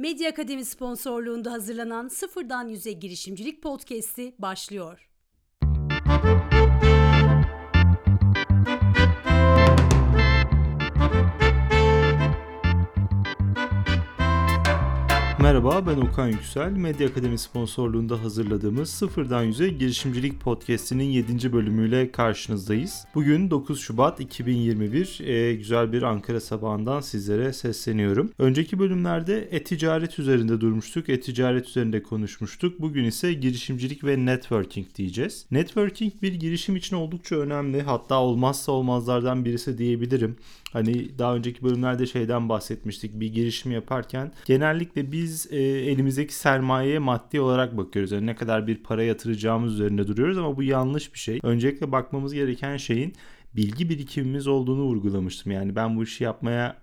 Medya Akademi sponsorluğunda hazırlanan Sıfırdan Yüze Girişimcilik Podcast'i başlıyor. Merhaba ben Okan Yüksel. Medya Akademi sponsorluğunda hazırladığımız Sıfırdan Yüze Girişimcilik Podcast'inin 7. bölümüyle karşınızdayız. Bugün 9 Şubat 2021 e, güzel bir Ankara sabahından sizlere sesleniyorum. Önceki bölümlerde e-ticaret üzerinde durmuştuk, e-ticaret üzerinde konuşmuştuk. Bugün ise girişimcilik ve networking diyeceğiz. Networking bir girişim için oldukça önemli hatta olmazsa olmazlardan birisi diyebilirim. Hani daha önceki bölümlerde şeyden bahsetmiştik. Bir girişim yaparken genellikle biz e, elimizdeki sermayeye maddi olarak bakıyoruz. Yani ne kadar bir para yatıracağımız üzerinde duruyoruz ama bu yanlış bir şey. Öncelikle bakmamız gereken şeyin bilgi birikimimiz olduğunu vurgulamıştım. Yani ben bu işi yapmaya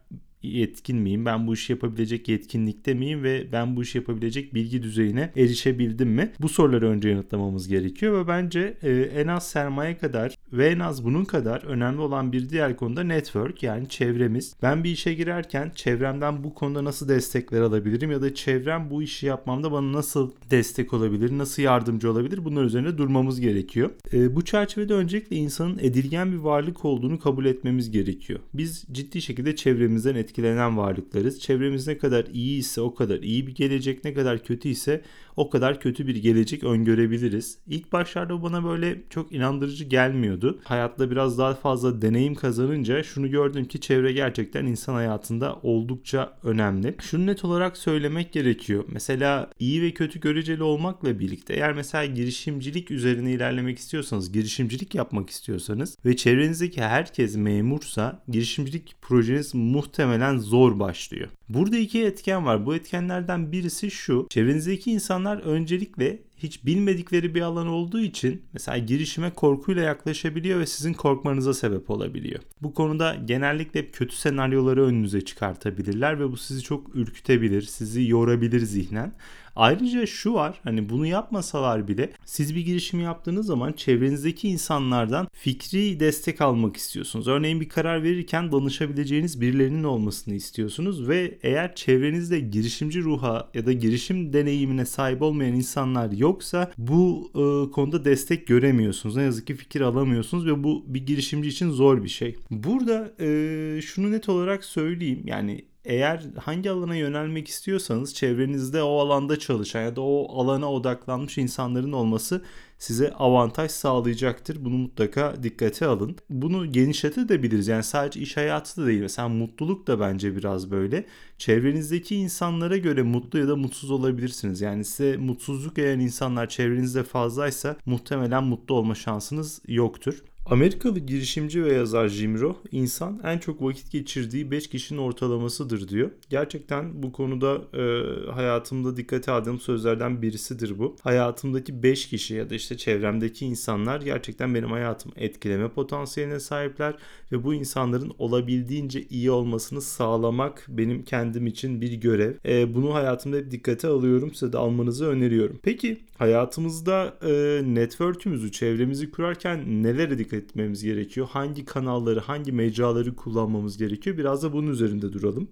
yetkin miyim? Ben bu işi yapabilecek yetkinlikte miyim ve ben bu işi yapabilecek bilgi düzeyine erişebildim mi? Bu soruları önce yanıtlamamız gerekiyor ve bence e, en az sermaye kadar ve en az bunun kadar önemli olan bir diğer konuda network yani çevremiz. Ben bir işe girerken çevremden bu konuda nasıl destekler alabilirim ya da çevrem bu işi yapmamda bana nasıl destek olabilir, nasıl yardımcı olabilir bunlar üzerine durmamız gerekiyor. E, bu çerçevede öncelikle insanın edilgen bir varlık olduğunu kabul etmemiz gerekiyor. Biz ciddi şekilde çevremizden etkilenen varlıklarız. Çevremiz ne kadar iyi ise o kadar iyi bir gelecek, ne kadar kötü ise o kadar kötü bir gelecek öngörebiliriz. İlk başlarda bana böyle çok inandırıcı gelmiyordu. Hayatta biraz daha fazla deneyim kazanınca şunu gördüm ki çevre gerçekten insan hayatında oldukça önemli. Şunu net olarak söylemek gerekiyor. Mesela iyi ve kötü göreceli olmakla birlikte eğer mesela girişimcilik üzerine ilerlemek istiyorsanız, girişimcilik yapmak istiyorsanız ve çevrenizdeki herkes memursa girişimcilik projeniz muhtemelen zor başlıyor. Burada iki etken var. Bu etkenlerden birisi şu. Çevrenizdeki insanlar öncelikle hiç bilmedikleri bir alan olduğu için mesela girişime korkuyla yaklaşabiliyor ve sizin korkmanıza sebep olabiliyor. Bu konuda genellikle kötü senaryoları önünüze çıkartabilirler ve bu sizi çok ürkütebilir, sizi yorabilir zihnen. Ayrıca şu var hani bunu yapmasalar bile siz bir girişim yaptığınız zaman çevrenizdeki insanlardan fikri destek almak istiyorsunuz. Örneğin bir karar verirken danışabileceğiniz birilerinin olmasını istiyorsunuz ve eğer çevrenizde girişimci ruha ya da girişim deneyimine sahip olmayan insanlar yoksa bu e, konuda destek göremiyorsunuz. Ne yazık ki fikir alamıyorsunuz ve bu bir girişimci için zor bir şey. Burada e, şunu net olarak söyleyeyim yani eğer hangi alana yönelmek istiyorsanız çevrenizde o alanda çalışan ya da o alana odaklanmış insanların olması size avantaj sağlayacaktır. Bunu mutlaka dikkate alın. Bunu genişletebiliriz. Yani sadece iş hayatı da değil. Mesela mutluluk da bence biraz böyle. Çevrenizdeki insanlara göre mutlu ya da mutsuz olabilirsiniz. Yani size mutsuzluk eden insanlar çevrenizde fazlaysa muhtemelen mutlu olma şansınız yoktur. Amerikalı girişimci ve yazar Jim Rohn, insan en çok vakit geçirdiği 5 kişinin ortalamasıdır diyor. Gerçekten bu konuda e, hayatımda dikkate aldığım sözlerden birisidir bu. Hayatımdaki 5 kişi ya da işte çevremdeki insanlar gerçekten benim hayatımı etkileme potansiyeline sahipler ve bu insanların olabildiğince iyi olmasını sağlamak benim kendim için bir görev. E, bunu hayatımda hep dikkate alıyorum. Size de almanızı öneriyorum. Peki hayatımızda e, network'ümüzü, çevremizi kurarken nelere dikkat etmemiz gerekiyor? Hangi kanalları, hangi mecraları kullanmamız gerekiyor? Biraz da bunun üzerinde duralım.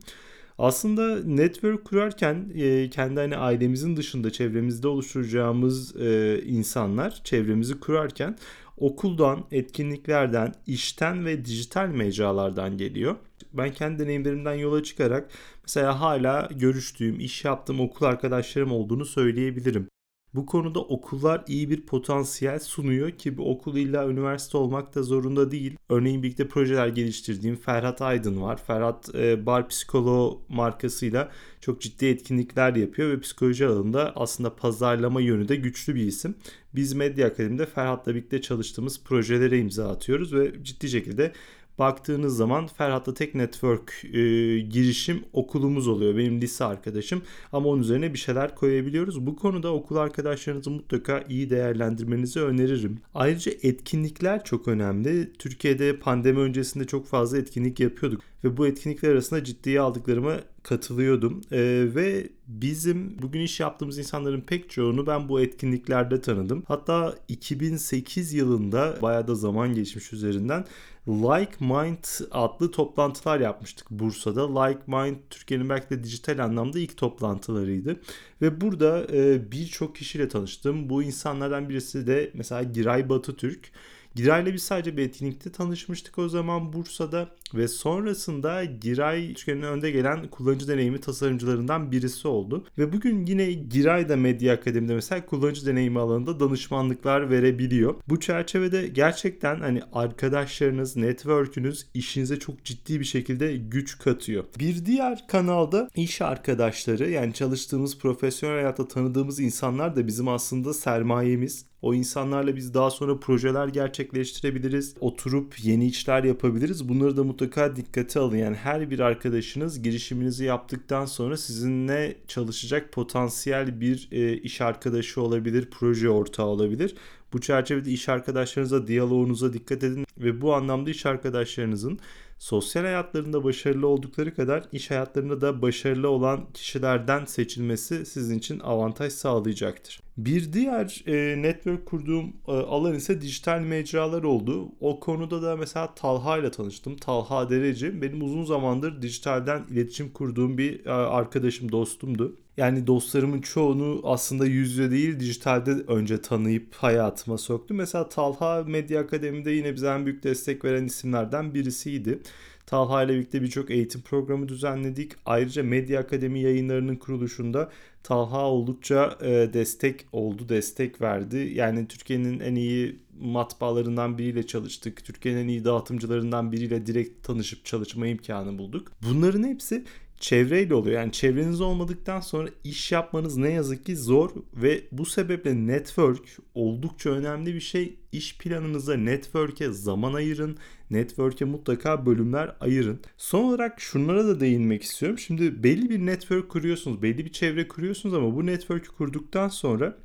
Aslında network kurarken e, kendi hani ailemizin dışında çevremizde oluşturacağımız e, insanlar çevremizi kurarken okuldan, etkinliklerden, işten ve dijital mecralardan geliyor. Ben kendi deneyimlerimden yola çıkarak mesela hala görüştüğüm, iş yaptığım okul arkadaşlarım olduğunu söyleyebilirim. Bu konuda okullar iyi bir potansiyel sunuyor ki bu okul illa üniversite olmak da zorunda değil. Örneğin birlikte projeler geliştirdiğim Ferhat Aydın var. Ferhat e, Bar Psikolo markasıyla çok ciddi etkinlikler yapıyor ve psikoloji alanında aslında pazarlama yönü de güçlü bir isim. Biz Medya Akademi'de Ferhat'la birlikte çalıştığımız projelere imza atıyoruz ve ciddi şekilde baktığınız zaman Ferhat'la Tek Network e, girişim okulumuz oluyor. Benim lise arkadaşım ama onun üzerine bir şeyler koyabiliyoruz. Bu konuda okul arkadaşlarınızı mutlaka iyi değerlendirmenizi öneririm. Ayrıca etkinlikler çok önemli. Türkiye'de pandemi öncesinde çok fazla etkinlik yapıyorduk ve bu etkinlikler arasında ciddiye aldıklarımı katılıyordum. Ee, ve bizim bugün iş yaptığımız insanların pek çoğunu ben bu etkinliklerde tanıdım. Hatta 2008 yılında bayağı da zaman geçmiş üzerinden Like Mind adlı toplantılar yapmıştık Bursa'da. Like Mind Türkiye'nin belki de dijital anlamda ilk toplantılarıydı. Ve burada e, birçok kişiyle tanıştım. Bu insanlardan birisi de mesela Giray Batı Türk. Giray'la biz sadece bir etkinlikte tanışmıştık o zaman Bursa'da ve sonrasında Giray Türkiye'nin önde gelen kullanıcı deneyimi tasarımcılarından birisi oldu. Ve bugün yine Giray'da Medya Akademi'de mesela kullanıcı deneyimi alanında danışmanlıklar verebiliyor. Bu çerçevede gerçekten hani arkadaşlarınız, network'ünüz işinize çok ciddi bir şekilde güç katıyor. Bir diğer kanalda iş arkadaşları yani çalıştığımız profesyonel hayatta tanıdığımız insanlar da bizim aslında sermayemiz. O insanlarla biz daha sonra projeler gerçekleştirebiliriz. Oturup yeni işler yapabiliriz. Bunları da mutlaka dikkate alın. Yani her bir arkadaşınız girişiminizi yaptıktan sonra sizinle çalışacak potansiyel bir e, iş arkadaşı olabilir, proje ortağı olabilir. Bu çerçevede iş arkadaşlarınıza, diyaloğunuza dikkat edin ve bu anlamda iş arkadaşlarınızın sosyal hayatlarında başarılı oldukları kadar iş hayatlarında da başarılı olan kişilerden seçilmesi sizin için avantaj sağlayacaktır. Bir diğer e, network kurduğum e, alan ise dijital mecralar oldu. O konuda da mesela Talha ile tanıştım. Talha Dereci benim uzun zamandır dijitalden iletişim kurduğum bir e, arkadaşım, dostumdu. Yani dostlarımın çoğunu aslında yüz yüze değil dijitalde önce tanıyıp hayatıma soktu. Mesela Talha Medya Akademi'de yine bize en büyük destek veren isimlerden birisiydi. Talha ile birlikte birçok eğitim programı düzenledik. Ayrıca Medya Akademi yayınlarının kuruluşunda Talha oldukça e, destek oldu, destek verdi. Yani Türkiye'nin en iyi matbaalarından biriyle çalıştık. Türkiye'nin en iyi dağıtımcılarından biriyle direkt tanışıp çalışma imkanı bulduk. Bunların hepsi çevreyle oluyor. Yani çevreniz olmadıktan sonra iş yapmanız ne yazık ki zor ve bu sebeple network oldukça önemli bir şey. İş planınıza network'e zaman ayırın. Network'e mutlaka bölümler ayırın. Son olarak şunlara da değinmek istiyorum. Şimdi belli bir network kuruyorsunuz, belli bir çevre kuruyorsunuz ama bu network'ü kurduktan sonra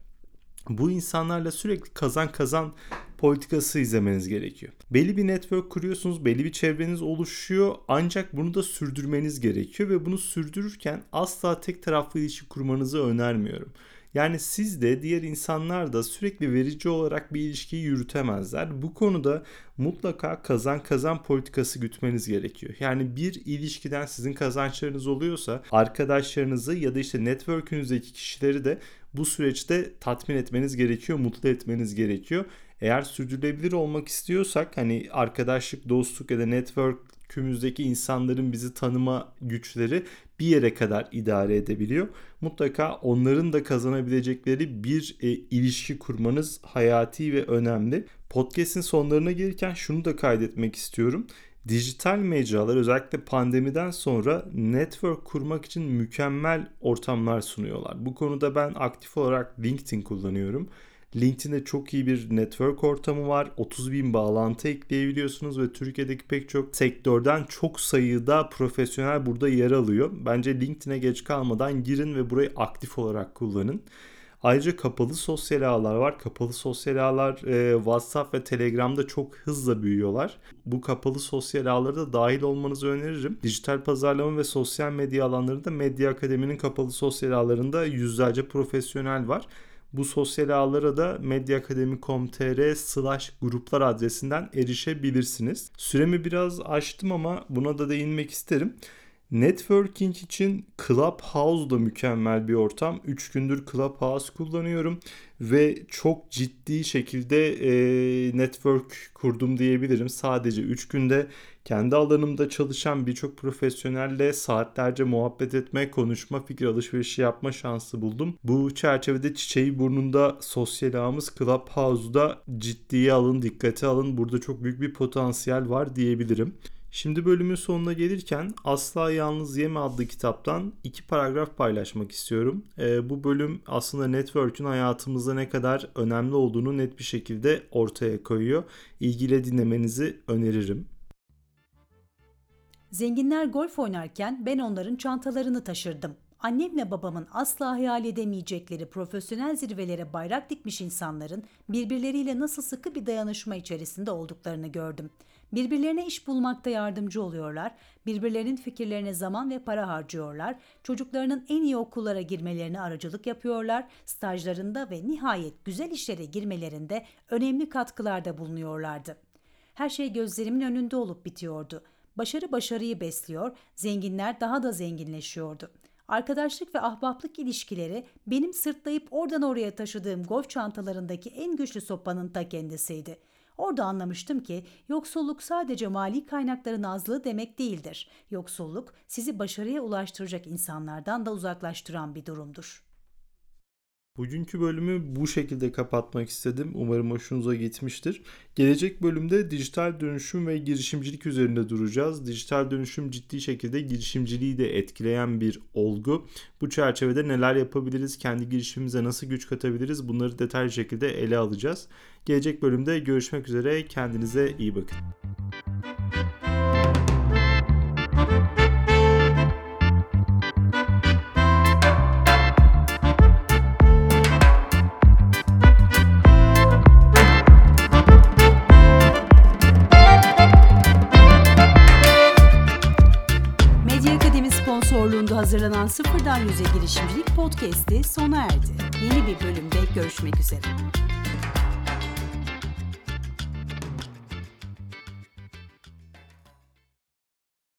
bu insanlarla sürekli kazan kazan politikası izlemeniz gerekiyor. Belli bir network kuruyorsunuz, belli bir çevreniz oluşuyor ancak bunu da sürdürmeniz gerekiyor ve bunu sürdürürken asla tek taraflı ilişki kurmanızı önermiyorum. Yani siz de diğer insanlar da sürekli verici olarak bir ilişkiyi yürütemezler. Bu konuda mutlaka kazan kazan politikası gütmeniz gerekiyor. Yani bir ilişkiden sizin kazançlarınız oluyorsa arkadaşlarınızı ya da işte network'ünüzdeki kişileri de bu süreçte tatmin etmeniz gerekiyor, mutlu etmeniz gerekiyor. Eğer sürdürülebilir olmak istiyorsak hani arkadaşlık, dostluk ya da network'ümüzdeki insanların bizi tanıma güçleri bir yere kadar idare edebiliyor. Mutlaka onların da kazanabilecekleri bir e, ilişki kurmanız hayati ve önemli. Podcast'in sonlarına gelirken şunu da kaydetmek istiyorum. Dijital mecralar özellikle pandemiden sonra network kurmak için mükemmel ortamlar sunuyorlar. Bu konuda ben aktif olarak LinkedIn kullanıyorum. LinkedIn'de çok iyi bir network ortamı var. 30 bin bağlantı ekleyebiliyorsunuz ve Türkiye'deki pek çok sektörden çok sayıda profesyonel burada yer alıyor. Bence LinkedIn'e geç kalmadan girin ve burayı aktif olarak kullanın. Ayrıca kapalı sosyal ağlar var. Kapalı sosyal ağlar e, WhatsApp ve Telegram'da çok hızla büyüyorlar. Bu kapalı sosyal ağlara da dahil olmanızı öneririm. Dijital pazarlama ve sosyal medya alanlarında Medya Akademi'nin kapalı sosyal ağlarında yüzlerce profesyonel var. Bu sosyal ağlara da medyaakademi.com.tr slash gruplar adresinden erişebilirsiniz. Süremi biraz aştım ama buna da değinmek isterim. Networking için Clubhouse da mükemmel bir ortam. 3 gündür Clubhouse kullanıyorum ve çok ciddi şekilde e, network kurdum diyebilirim. Sadece 3 günde kendi alanımda çalışan birçok profesyonelle saatlerce muhabbet etme, konuşma, fikir alışverişi yapma şansı buldum. Bu çerçevede çiçeği burnunda sosyal ağımız Clubhouse'da ciddiye alın, dikkate alın. Burada çok büyük bir potansiyel var diyebilirim. Şimdi bölümün sonuna gelirken Asla Yalnız Yeme adlı kitaptan iki paragraf paylaşmak istiyorum. E, bu bölüm aslında network'ün hayatımızda ne kadar önemli olduğunu net bir şekilde ortaya koyuyor. İlgiyle dinlemenizi öneririm. Zenginler golf oynarken ben onların çantalarını taşırdım. Annemle babamın asla hayal edemeyecekleri profesyonel zirvelere bayrak dikmiş insanların birbirleriyle nasıl sıkı bir dayanışma içerisinde olduklarını gördüm. Birbirlerine iş bulmakta yardımcı oluyorlar, birbirlerinin fikirlerine zaman ve para harcıyorlar, çocuklarının en iyi okullara girmelerine aracılık yapıyorlar, stajlarında ve nihayet güzel işlere girmelerinde önemli katkılarda bulunuyorlardı. Her şey gözlerimin önünde olup bitiyordu. Başarı başarıyı besliyor, zenginler daha da zenginleşiyordu. Arkadaşlık ve ahbaplık ilişkileri benim sırtlayıp oradan oraya taşıdığım golf çantalarındaki en güçlü sopanın ta kendisiydi. Orada anlamıştım ki yoksulluk sadece mali kaynakların azlığı demek değildir. Yoksulluk sizi başarıya ulaştıracak insanlardan da uzaklaştıran bir durumdur. Bugünkü bölümü bu şekilde kapatmak istedim. Umarım hoşunuza gitmiştir. Gelecek bölümde dijital dönüşüm ve girişimcilik üzerinde duracağız. Dijital dönüşüm ciddi şekilde girişimciliği de etkileyen bir olgu. Bu çerçevede neler yapabiliriz, kendi girişimimize nasıl güç katabiliriz bunları detaylı şekilde ele alacağız. Gelecek bölümde görüşmek üzere. Kendinize iyi bakın. Hazırlanan Sıfırdan Yüze Girişimcilik Podcast'i sona erdi. Yeni bir bölümde görüşmek üzere.